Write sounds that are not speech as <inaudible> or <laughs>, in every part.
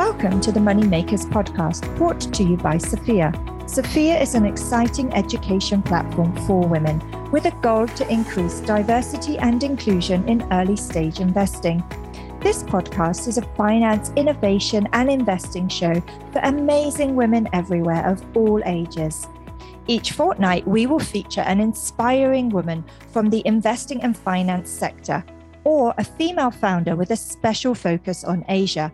Welcome to the Moneymakers podcast, brought to you by Sophia. Sophia is an exciting education platform for women with a goal to increase diversity and inclusion in early stage investing. This podcast is a finance, innovation, and investing show for amazing women everywhere of all ages. Each fortnight, we will feature an inspiring woman from the investing and finance sector or a female founder with a special focus on Asia.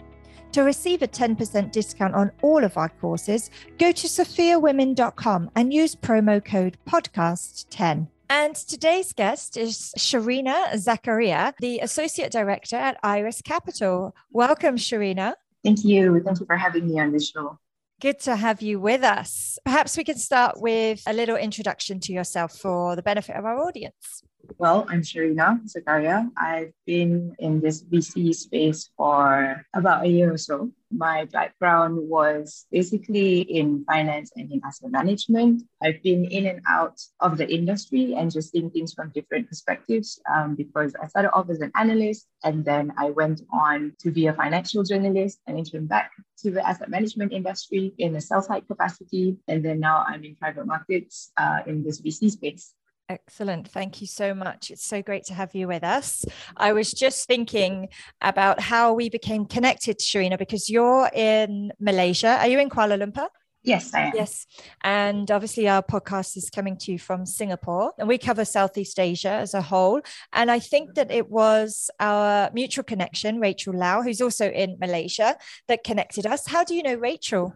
To receive a 10% discount on all of our courses, go to sophiawomen.com and use promo code podcast10. And today's guest is Syarina Zakaria, the Associate Director at Iris Capital. Welcome, Syarina. Thank you. Thank you for having me on the show. Good to have you with us. Perhaps we can start with a little introduction to yourself for the benefit of our audience. Well, I'm Syarina Zakaria. I've been in this VC space for about a year or so. My background was basically in finance and in asset management. I've been in and out of the industry and just seeing things from different perspectives um, because I started off as an analyst and then I went on to be a financial journalist and then came back to the asset management industry in a sell side capacity. And then now I'm in private markets uh, in this VC space. Excellent. Thank you so much. It's so great to have you with us. I was just thinking about how we became connected, Syarina, because you're in Malaysia. Are you in Kuala Lumpur? Yes, I am. Yes. And obviously, our podcast is coming to you from Singapore, and we cover Southeast Asia as a whole. And I think that it was our mutual connection, Rachel Lau, who's also in Malaysia, that connected us. How do you know Rachel?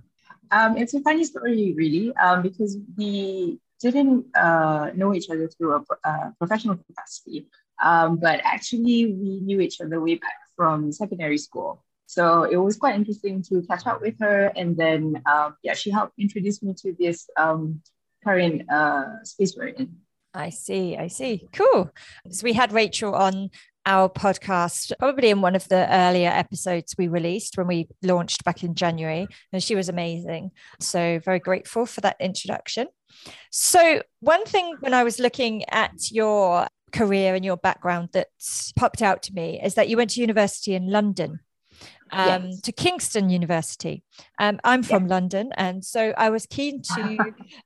Um, it's a funny story, really, um, because we didn't uh, know each other through a, a professional capacity, um, but actually we knew each other way back from secondary school. So it was quite interesting to catch up with her, and then um, yeah, she helped introduce me to this um, current uh, space we're in. I see, I see. Cool. So we had Rachel on our podcast, probably in one of the earlier episodes we released when we launched back in January, and she was amazing. So, very grateful for that introduction. So, one thing when I was looking at your career and your background that popped out to me is that you went to university in London um, yes. to Kingston University. Um, I'm from yes. London, and so I was keen <laughs> to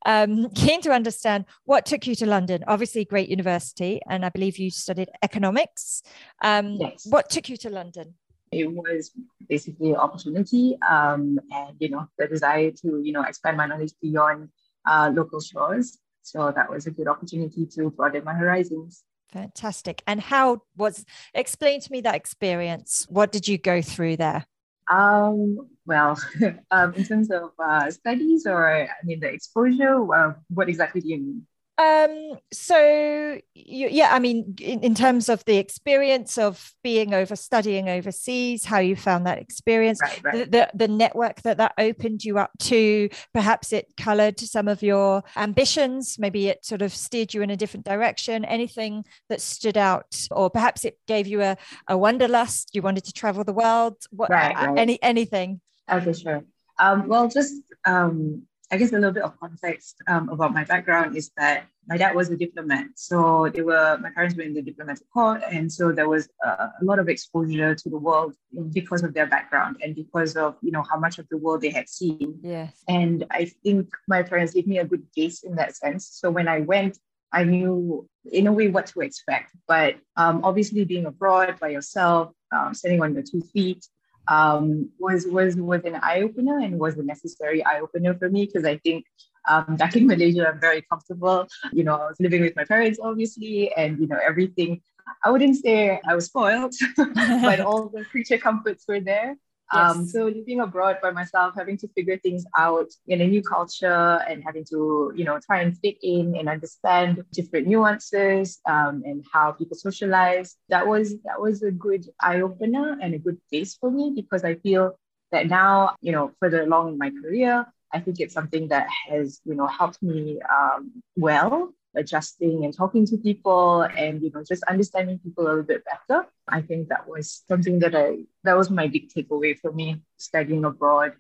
um, keen to understand what took you to London. Obviously, great university, and I believe you studied economics. Um, yes. What took you to London? It was basically an opportunity, um, and you know the desire to you know expand my knowledge beyond uh, local shores. So that was a good opportunity to broaden my horizons. Fantastic. And how was explain to me that experience? What did you go through there? Um, well, <laughs> um, in terms of uh, studies or I mean the exposure, well, what exactly do you mean? Um, so you, yeah, I mean, in, in, terms of the experience of being over studying overseas, how you found that experience, right, right. The, the, the network that that opened you up to, perhaps it colored some of your ambitions, maybe it sort of steered you in a different direction. Anything that stood out, or perhaps it gave you a, a wanderlust. You wanted to travel the world. What right, any anything? Okay, sure. Um, well, just um, I guess a little bit of context um, about my background is that my dad was a diplomat. So they were, my parents were in the diplomatic corps. And so there was uh, a lot of exposure to the world because of their background and because of, you know, how much of the world they had seen. Yes. And I think my parents gave me a good base in that sense. So when I went, I knew in a way what to expect. But um, obviously being abroad by yourself, um, standing on your two feet, um, was was was an eye opener and was a necessary eye opener for me because I think um, back in Malaysia I'm very comfortable. You know, I was living with my parents obviously, and you know everything. I wouldn't say I was spoiled, <laughs> but all the creature comforts were there. Um, so living abroad by myself, having to figure things out in a new culture and having to, you know, try and fit in and understand different nuances um, and how people socialize. That was that was a good eye opener and a good base for me because I feel that now, you know, further along in my career, I think it's something that has, you know, helped me um, well adjusting and talking to people and you know just understanding people a little bit better i think that was something that i that was my big takeaway for me studying abroad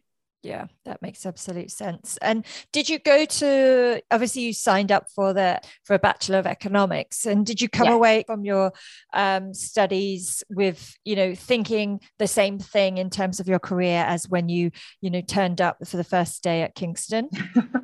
Yeah, that makes absolute sense. And did you go to obviously you signed up for the for a Bachelor of Economics and did you come yeah. away from your um, studies with, you know, thinking the same thing in terms of your career as when you, you know, turned up for the first day at Kingston? <laughs>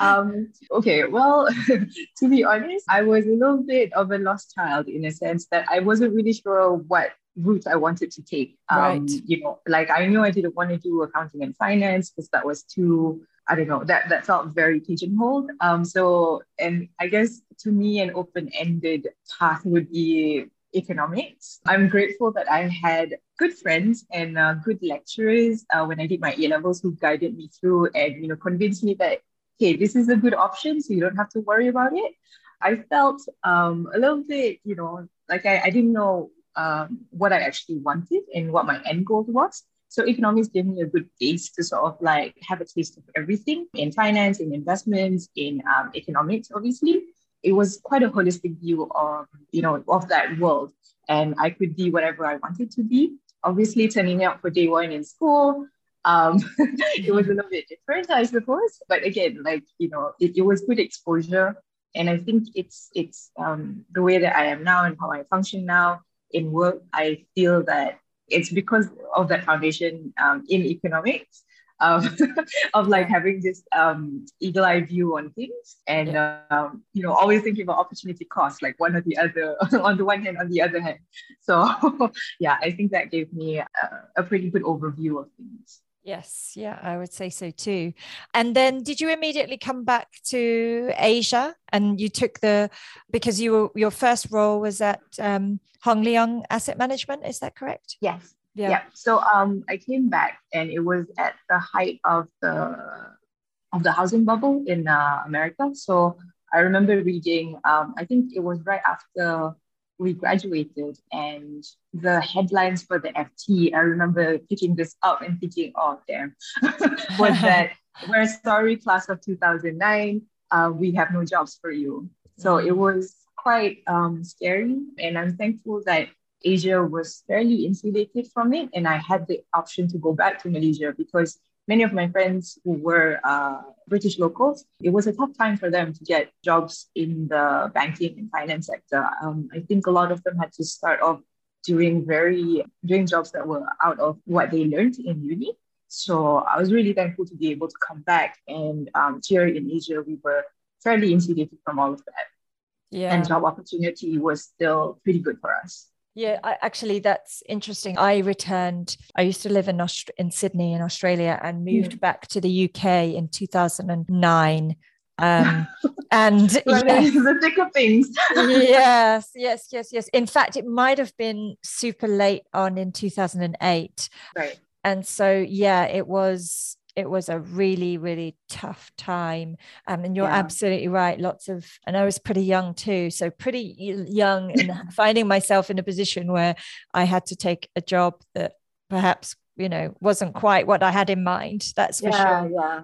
um, okay, well, <laughs> to be honest, I was a little bit of a lost child in a sense that I wasn't really sure what route I wanted to take. Um, right. You know, like I knew I didn't want to do accounting and finance because that was too, I don't know, that, that felt very pigeonholed. Um, so, and I guess to me, an open ended path would be economics. I'm grateful that I had good friends and uh, good lecturers uh, when I did my A levels who guided me through and you know convinced me that hey, this is a good option, so you don't have to worry about it. I felt um, a little bit, you know, like I, I didn't know um, what I actually wanted and what my end goal was. So economics gave me a good base to sort of like have a taste of everything in finance, in investments, in um, economics, obviously. It was quite a holistic view of, you know, of that world. And I could be whatever I wanted to be. Obviously, turning out for day one in school, um, <laughs> it was a little bit different, I suppose. But again, like, you know, it, it was good exposure. And I think it's it's um, the way that I am now and how I function now in work, I feel that it's because of that foundation um, in economics um, <laughs> of like having this um, eagle eye view on things and yeah. um, you know always thinking about opportunity cost like one or the other <laughs> on the one hand on the other hand so yeah I think that gave me a, a pretty good overview of things. Yes, yeah, I would say so too. And then did you immediately come back to Asia and you took the because you were your first role was at um, Hong Leong Asset Management, is that correct? Yes. Yeah. yeah. So um I came back and it was at the height of the of the housing bubble in uh, America. So I remember reading um I think it was right after we graduated and the headlines for the FT, I remember picking this up and thinking, oh, damn, <laughs> was <laughs> that we're sorry, class of 2009, uh, we have no jobs for you. So it was quite um, scary. And I'm thankful that Asia was fairly insulated from it. And I had the option to go back to Malaysia because many of my friends who were uh, British locals, it was a tough time for them to get jobs in the banking and finance sector. Um, I think a lot of them had to start off doing very doing jobs that were out of what they learned in uni. So I was really thankful to be able to come back. And um, here in Asia, we were fairly insulated from all of that. Yeah. And job opportunity was still pretty good for us. Yeah, I, actually, that's interesting. I returned. I used to live in Aust- in Sydney in Australia and moved back to the UK in 2009. Um, <laughs> and yes, the thick of things. yes, yes, yes, yes. In fact, it might have been super late on in 2008. Right. And so, yeah, it was it was a really really tough time. Um, and you're yeah. absolutely right lots of and i was pretty young too so pretty young and <laughs> finding myself in a position where i had to take a job that perhaps you know wasn't quite what i had in mind that's for yeah, sure. yeah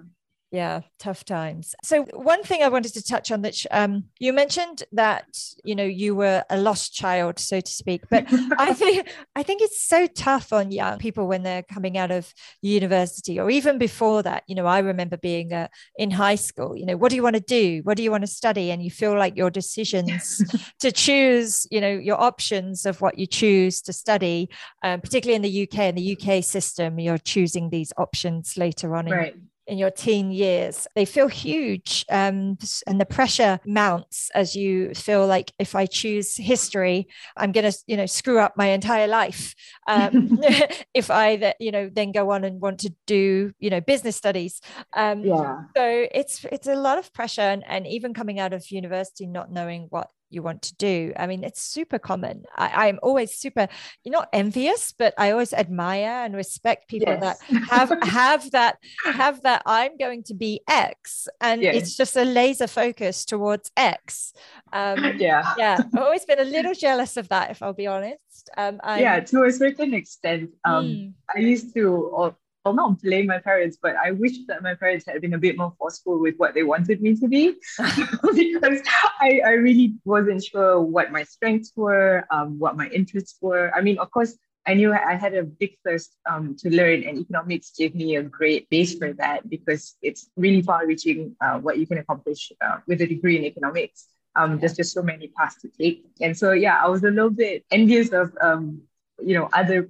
yeah tough times. So one thing i wanted to touch on that um, you mentioned that you know you were a lost child so to speak but i <laughs> think i think it's so tough on young people when they're coming out of university or even before that. You know i remember being uh, in high school you know what do you want to do? What do you want to study? And you feel like your decisions <laughs> to choose you know your options of what you choose to study um, particularly in the uk in the uk system you're choosing these options later on right. in in your teen years, they feel huge. Um, and the pressure mounts as you feel like if I choose history, I'm going to, you know, screw up my entire life. Um, <laughs> <laughs> if I, you know, then go on and want to do, you know, business studies. Um, yeah. So it's, it's a lot of pressure. And, and even coming out of university, not knowing what you want to do. I mean, it's super common. I, am always super, you're not envious, but I always admire and respect people yes. that <laughs> have have that have that I'm going to be X, and yes. it's just a laser focus towards X. Um, yeah, yeah. I've <laughs> always been a little jealous of that, if I'll be honest. Um, yeah, to a certain extent. Um, mm. I used to, I'll not blame my parents, but I wish that my parents had been a bit more forceful with what they wanted me to be <laughs> <laughs> because I, I really wasn't sure what my strengths were, um, what my interests were. I mean, of course, I knew I had a big thirst um, to learn, and economics gave me a great base for that because it's really far reaching uh, what you can accomplish uh, with a degree in economics. Um, there's just so many paths to take. And so, yeah, I was a little bit envious of, um, you know, other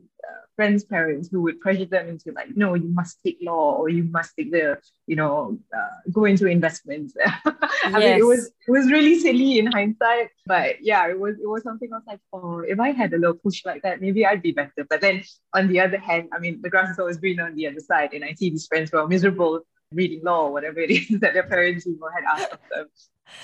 friends' parents who would pressure them into like, no, you must take law or you must take the, you know, uh, go into investments. <laughs> I yes. mean, it was it was really silly in hindsight, but yeah, it was it was something I was like, oh, if I had a little push like that, maybe I'd be better. But then on the other hand, I mean, the grass is always greener on the other side, and I see these friends who are miserable reading law or whatever it is <laughs> that their parents you know, had asked of them.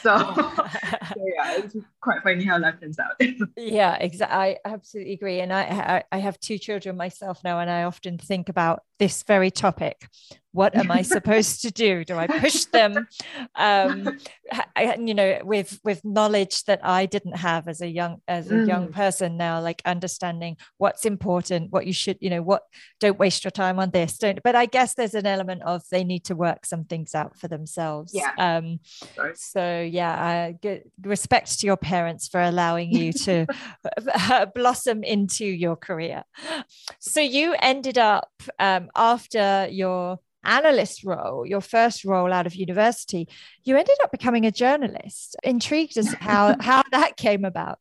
So, <laughs> <laughs> so yeah, it's quite funny how that turns out. <laughs> yeah, exactly. I absolutely agree. And I, I have two children myself now, and I often think about this very topic. What am I <laughs> supposed to do? Do I push them? Um, <laughs> I, you know, with with knowledge that I didn't have as a young as a mm. young person now, like understanding what's important, what you should, you know, what don't waste your time on this. Don't. But I guess there's an element of they need to work some things out for themselves. Yeah. Um, right. So yeah, uh, respect to your parents for allowing you to <laughs> blossom into your career. So you ended up. Um, um, after your analyst role, your first role out of university, you ended up becoming a journalist. Intrigued as how <laughs> how that came about.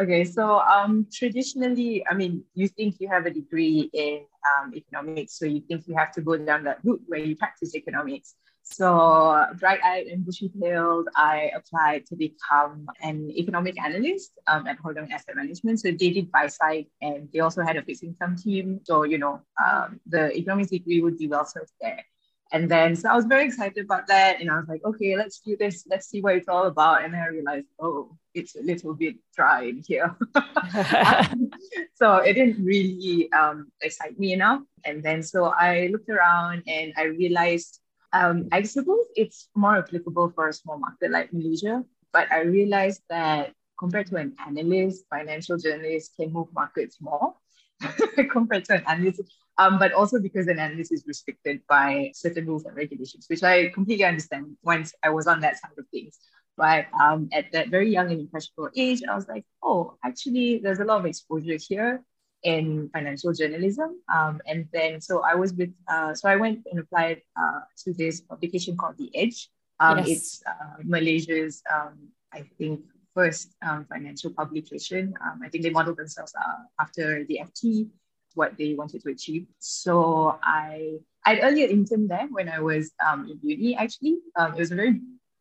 Okay, so um, traditionally, I mean, you think you have a degree in um, economics, so you think you have to go down that route where you practice economics. So, bright-eyed and bushy-tailed, I applied to become an economic analyst um, at Hong Leong Asset Management. So they did buy side, and they also had a fixed income team. So you know, um, the economics degree would be well served there. And then, so I was very excited about that, and I was like, okay, let's do this. Let's see what it's all about. And then I realized, oh, it's a little bit dry in here. <laughs> <laughs> so it didn't really um, excite me enough. And then, so I looked around and I realized um, I suppose it's more applicable for a small market like Malaysia, but I realized that compared to an analyst, financial journalist can move markets more <laughs> compared to an analyst. Um, but also because an analyst is restricted by certain rules and regulations, which I completely understand once I was on that side of things. But um, at that very young and impressionable age, I was like, oh, actually, there's a lot of exposure here in financial journalism. Um, and then, so I was with, uh, so I went and applied uh, to this publication called The Edge. Um, yes. It's uh, Malaysia's, um, I think, first um, financial publication. Um, I think they modeled themselves uh, after the FT, what they wanted to achieve. So I, I'd earlier interned there when I was um, in uni, actually. it was a very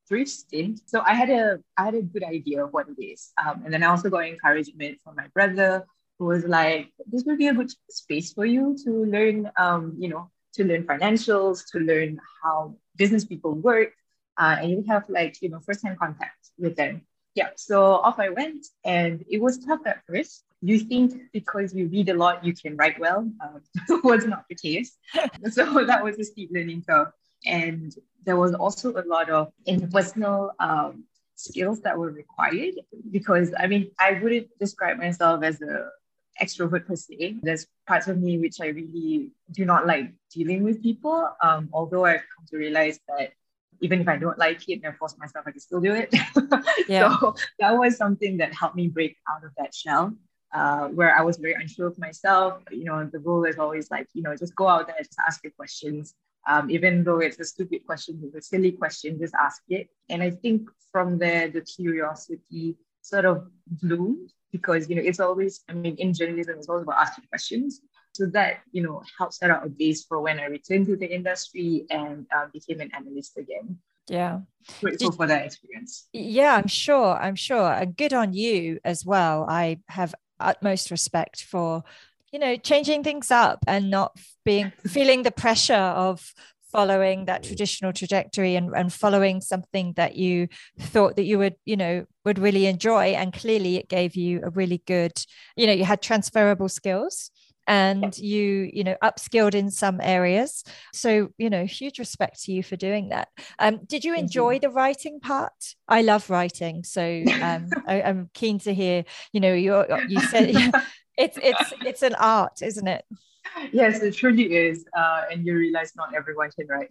brief stint. So I had a I had a good idea of what it is. Um, and then I also got encouragement from my brother who was like, this would be a good space for you to learn, um, you know, to learn financials, to learn how business people work, uh, and you have like, you know, first-hand contact with them. Yeah, so off I went, and it was tough at first. You think because you read a lot, you can write well. Um, <laughs> was not the case. <laughs> so that was a steep learning curve. And there was also a lot of interpersonal um, skills that were required because I mean, I wouldn't describe myself as a extrovert per se. There's parts of me which I really do not like dealing with people. Um, although I've come to realize that even if I don't like it and I force myself, I can still do it. <laughs> yeah. So that was something that helped me break out of that shell. Uh, where I was very unsure of myself. You know, the rule is always like, you know, just go out there, and just ask your questions. Um, even though it's a stupid question, it's a silly question, just ask it. And I think from there, the curiosity sort of bloomed because you know it's always i mean in journalism it's always about asking questions so that you know helped set out a base for when i returned to the industry and uh, became an analyst again yeah grateful for that experience yeah i'm sure i'm sure and good on you as well i have utmost respect for you know changing things up and not being feeling the pressure of following that traditional trajectory and, and following something that you thought that you would you know would really enjoy. And clearly it gave you a really good you know you had transferable skills and you you know upskilled in some areas so you know huge respect to you for doing that um did you enjoy the writing part i love writing so um <laughs> I, am keen to hear you know you you said <laughs> it's it's it's an art isn't it yes, it truly is. Uh, and you realize not everyone can write.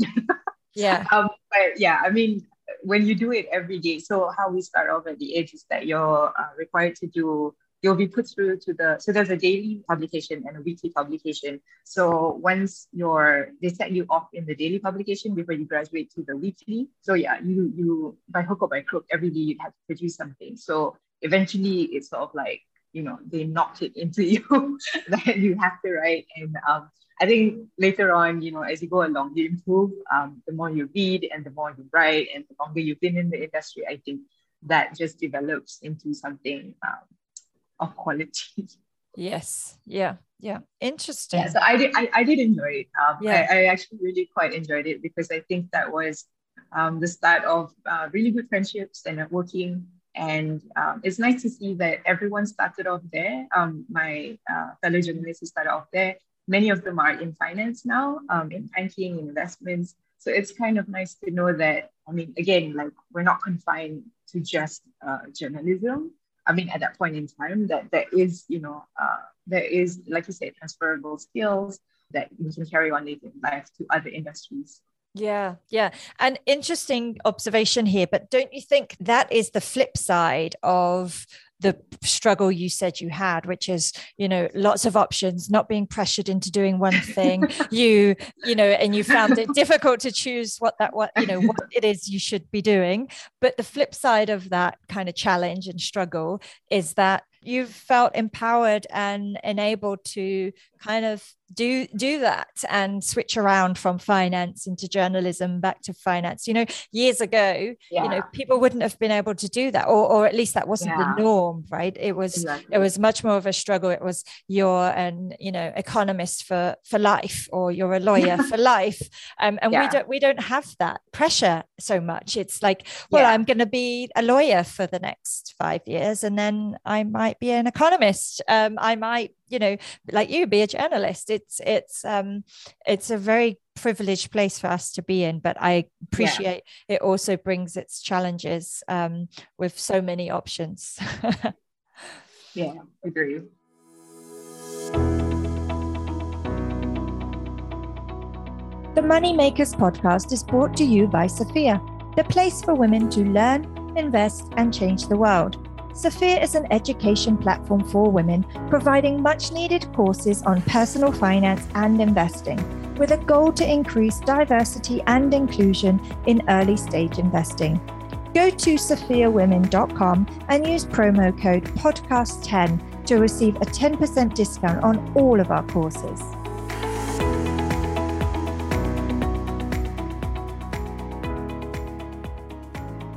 yeah. <laughs> Um, but yeah, I mean, when you do it every day, so how we start off at the edge is that you're uh, required to do you'll be put through to the so there's a daily publication and a weekly publication. So once you're they set you off in the daily publication before you graduate to the weekly. So yeah you you by hook or by crook every day you have to produce something. So eventually it's sort of like you know they knock it into <laughs> you that you have to write. And um, i think later on you know as you go along you improve um, the more you read and the more you write and the longer you've been in the industry i think that just develops into something um, of quality yes yeah yeah interesting yeah so i did i, I did enjoy it um, yeah. I, I actually really quite enjoyed it because i think that was um, the start of uh, really good friendships and networking and um, it's nice to see that everyone started off there. Um, my uh, fellow journalists started off there. Many of them are in finance now, um, in banking, in investments. So it's kind of nice to know that, I mean, again, like we're not confined to just uh, journalism. I mean, at that point in time, that there is, you know, uh, there is, like you said, transferable skills that you can carry on later in life to other industries. Yeah, yeah. An interesting observation here, but don't you think that is the flip side of the struggle you said you had which is you know lots of options not being pressured into doing one <laughs> thing. You you know and you found it difficult to choose what that what you know what it is you should be doing. But the flip side of that kind of challenge and struggle is that you've felt empowered and enabled to kind of do do that and switch around from finance into journalism back to finance you know years ago yeah. you know people wouldn't have been able to do that or, or at least that wasn't yeah. the norm right it was exactly. it was much more of a struggle it was you're an you know economist for for life or you're a lawyer <laughs> for life um, and yeah. we don't we don't have that pressure so much it's like well i'm going to be a lawyer for the next five years and then i might be an economist um, i might you know like you be a journalist it's it's um it's a very privileged place for us to be in but i appreciate yeah. it also brings its challenges um with so many options <laughs> yeah agree The Moneymakers podcast is brought to you by Sophia, the place for women to learn, invest, and change the world. Sophia is an education platform for women, providing much needed courses on personal finance and investing, with a goal to increase diversity and inclusion in early stage investing. Go to sophiawomen.com and use promo code podcast10 to receive a 10% discount on all of our courses.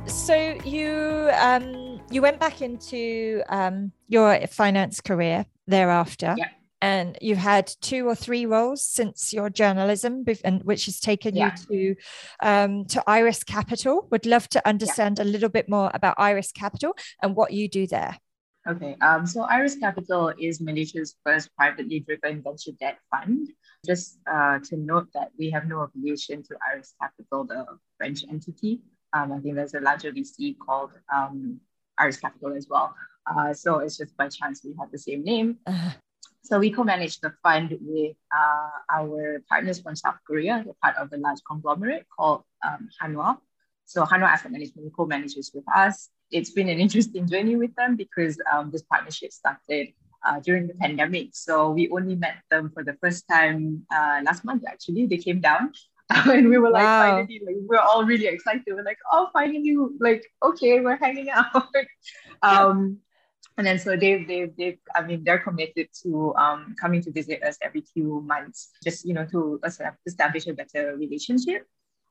So you um, you went back into um, your finance career thereafter. Yeah. And you've had two or three roles since your journalism, and which has taken yeah. you to um, to Iris Capital. Would love to understand yeah. a little bit more about Iris Capital and what you do there. Okay, um, so Iris Capital is Malaysia's first privately driven venture debt fund. Just uh, to note that we have no affiliation to Iris Capital, the French entity. Um, I think there's a larger VC called um, Iris Capital as well. Uh, so it's just by chance we have the same name. <laughs> Uh-huh. So we co-manage the fund with uh, our partners from South Korea. They're part of a large conglomerate called um, Hanwha. So Hanwha Asset Management co-manages with us. It's been an <laughs> interesting journey with them because um, this partnership started uh, during the pandemic. So we only met them for the first time uh, last month. Actually, they came down <laughs> and we were like wow. finally like we're all really excited we're like oh finally you like okay we're hanging <laughs> out um and then so they've they've they've i mean they're committed to um coming to visit us every few months just you know to establish a better relationship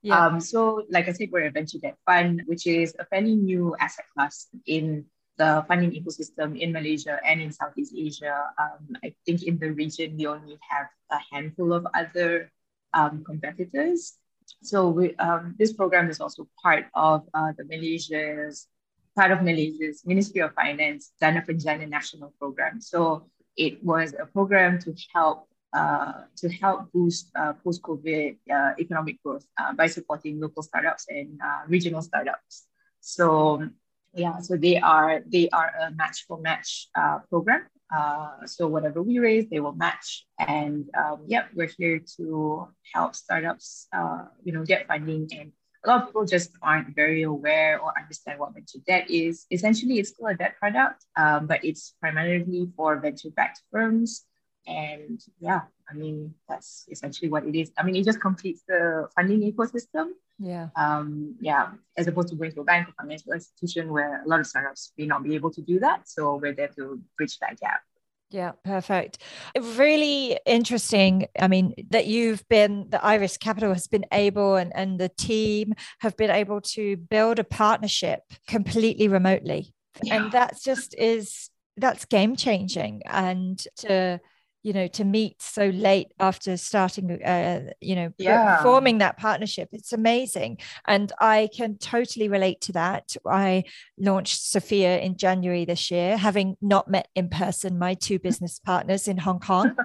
yeah. Um, so like I said, we're a venture debt fund, which is a fairly new asset class in the funding ecosystem in Malaysia and in Southeast Asia. Um, I think in the region, we only have a handful of other um, competitors. So we, um, this program is also part of uh, the Malaysia's part of Malaysia's Ministry of Finance Dana Penjana National Program. So it was a program to help uh, to help boost uh, post-COVID uh, economic growth uh, by supporting local startups and uh, regional startups. So yeah, so they are they are a match for match program. Uh, so whatever we raise, they will match. And um, yeah, we're here to help startups, uh, you know, get funding and a lot of people just aren't very aware or understand what venture debt is. Essentially, it's still a debt product, um, but it's primarily for venture backed firms. And yeah, I mean, that's essentially what it is. I mean, it just completes the funding ecosystem. Yeah. Um, yeah, as opposed to going to a bank or financial institution where a lot of startups may not be able to do that. So we're there to bridge that gap. Yeah, perfect. Really interesting. I mean, that you've been, the Iris Capital has been able and, and the team have been able to build a partnership completely remotely. Yeah. And that's just is, that's game changing. And to, you know to meet so late after starting uh, you know yeah. forming that partnership it's amazing and i can totally relate to that i launched sophia in january this year having not met in person my two <laughs> business partners in hong kong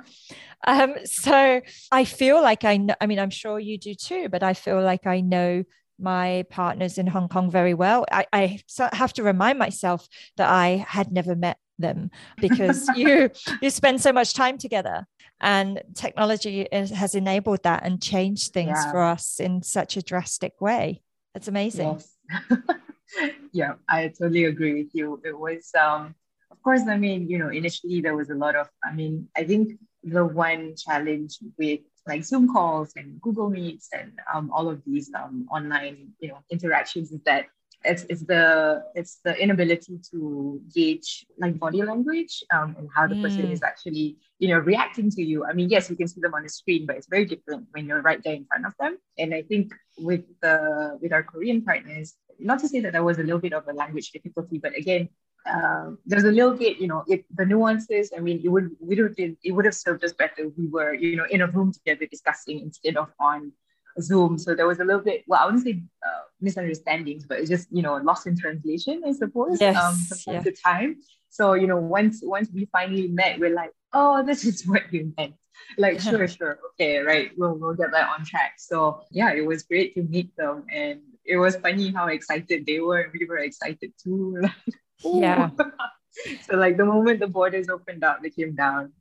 um, so i feel like i know i mean i'm sure you do too but i feel like i know my partners in Hong Kong very well. I, I have to remind myself that I had never met them because you you spend so much time together and technology is, has enabled that and changed things yeah. for us in such a drastic way that's amazing yes. <laughs> yeah i totally agree with you it was um of course i mean you know initially there was a lot of i mean i think the one challenge with like zoom calls and google meets and um, all of these um, online you know interactions is that it's, it's the it's the inability to gauge like body language um, and how the mm. person is actually you know reacting to you i mean yes you can see them on the screen but it's very different when you're right there in front of them and i think with the with our korean partners not to say that there was a little bit of a language difficulty but again uh, there's a little bit, you know, it, the nuances. I mean, it would we would it would have served us better if we were, you know, in a room together discussing instead of on Zoom. So there was a little bit, well, I wouldn't say uh, misunderstandings, but it's just, you know, lost in translation, I suppose, yes, um, from yeah. the time. So, you know, once once we finally met, we're like, oh, this is <laughs> what you meant. Like, sure, sure, okay, right, we'll, we'll get that on track. So, yeah, it was great to meet them. And it was funny how excited they were. And we were excited too. <laughs> yeah. <laughs> so, like, the moment the borders opened up, they came down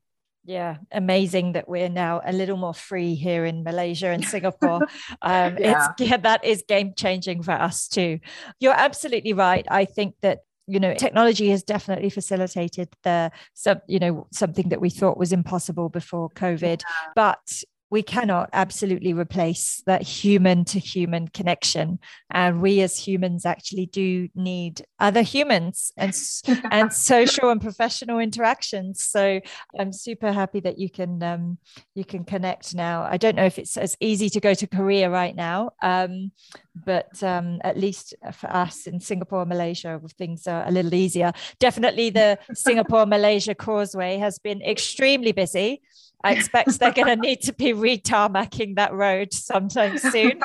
yeah amazing that we're now a little more free here in malaysia and <laughs> singapore um yeah. it's yeah, that is game changing for us too you're absolutely right i think that you know technology has definitely facilitated the some you know something that we thought was impossible before covid yeah. but we cannot absolutely replace that human to human connection. And we as humans actually do need other humans and <laughs> and social and professional interactions. So i'm super happy that you can um, you can connect now. I don't know if it's as easy to go to korea right now. Um, but um, at least for us in singapore malaysia things are a little easier definitely the singapore <laughs> malaysia causeway has been extremely busy I expect they're going <laughs> to need to be re-tarmacking that road sometime soon.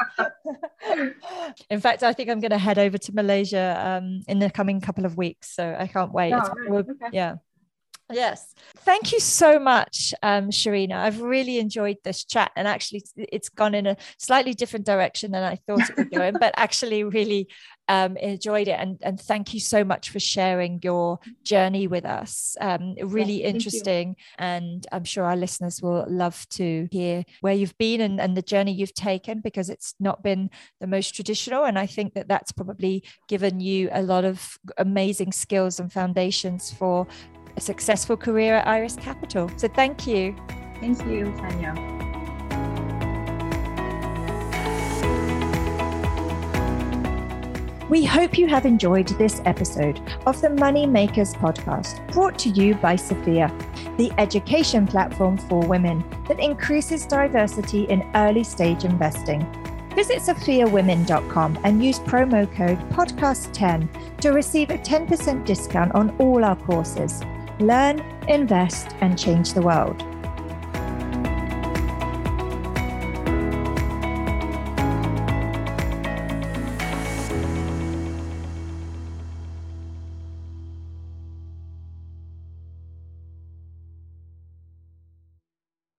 <laughs> in fact, I think I'm going to head over to Malaysia um, in the coming couple of weeks. So I can't wait. Oh, right. Yeah. Yes. Thank you so much, um, Syarina. I've really enjoyed this chat. And actually, it's gone in a slightly different direction than I thought it would go in, but <laughs> actually, really um, enjoyed it. And, and thank you so much for sharing your journey with us. Um, really yes, interesting. And I'm sure our listeners will love to hear where you've been and, and the journey you've taken because it's not been the most traditional. And I think that that's probably given you a lot of amazing skills and foundations for a successful career at Iris Capital. So thank you. Thank you, Tanya. We hope you have enjoyed this episode of the Money Makers podcast, brought to you by Sophia, the education platform for women that increases diversity in early stage investing. Visit sophiawomen.com and use promo code podcast10 to receive a 10% discount on all our courses learn, invest, and change the world.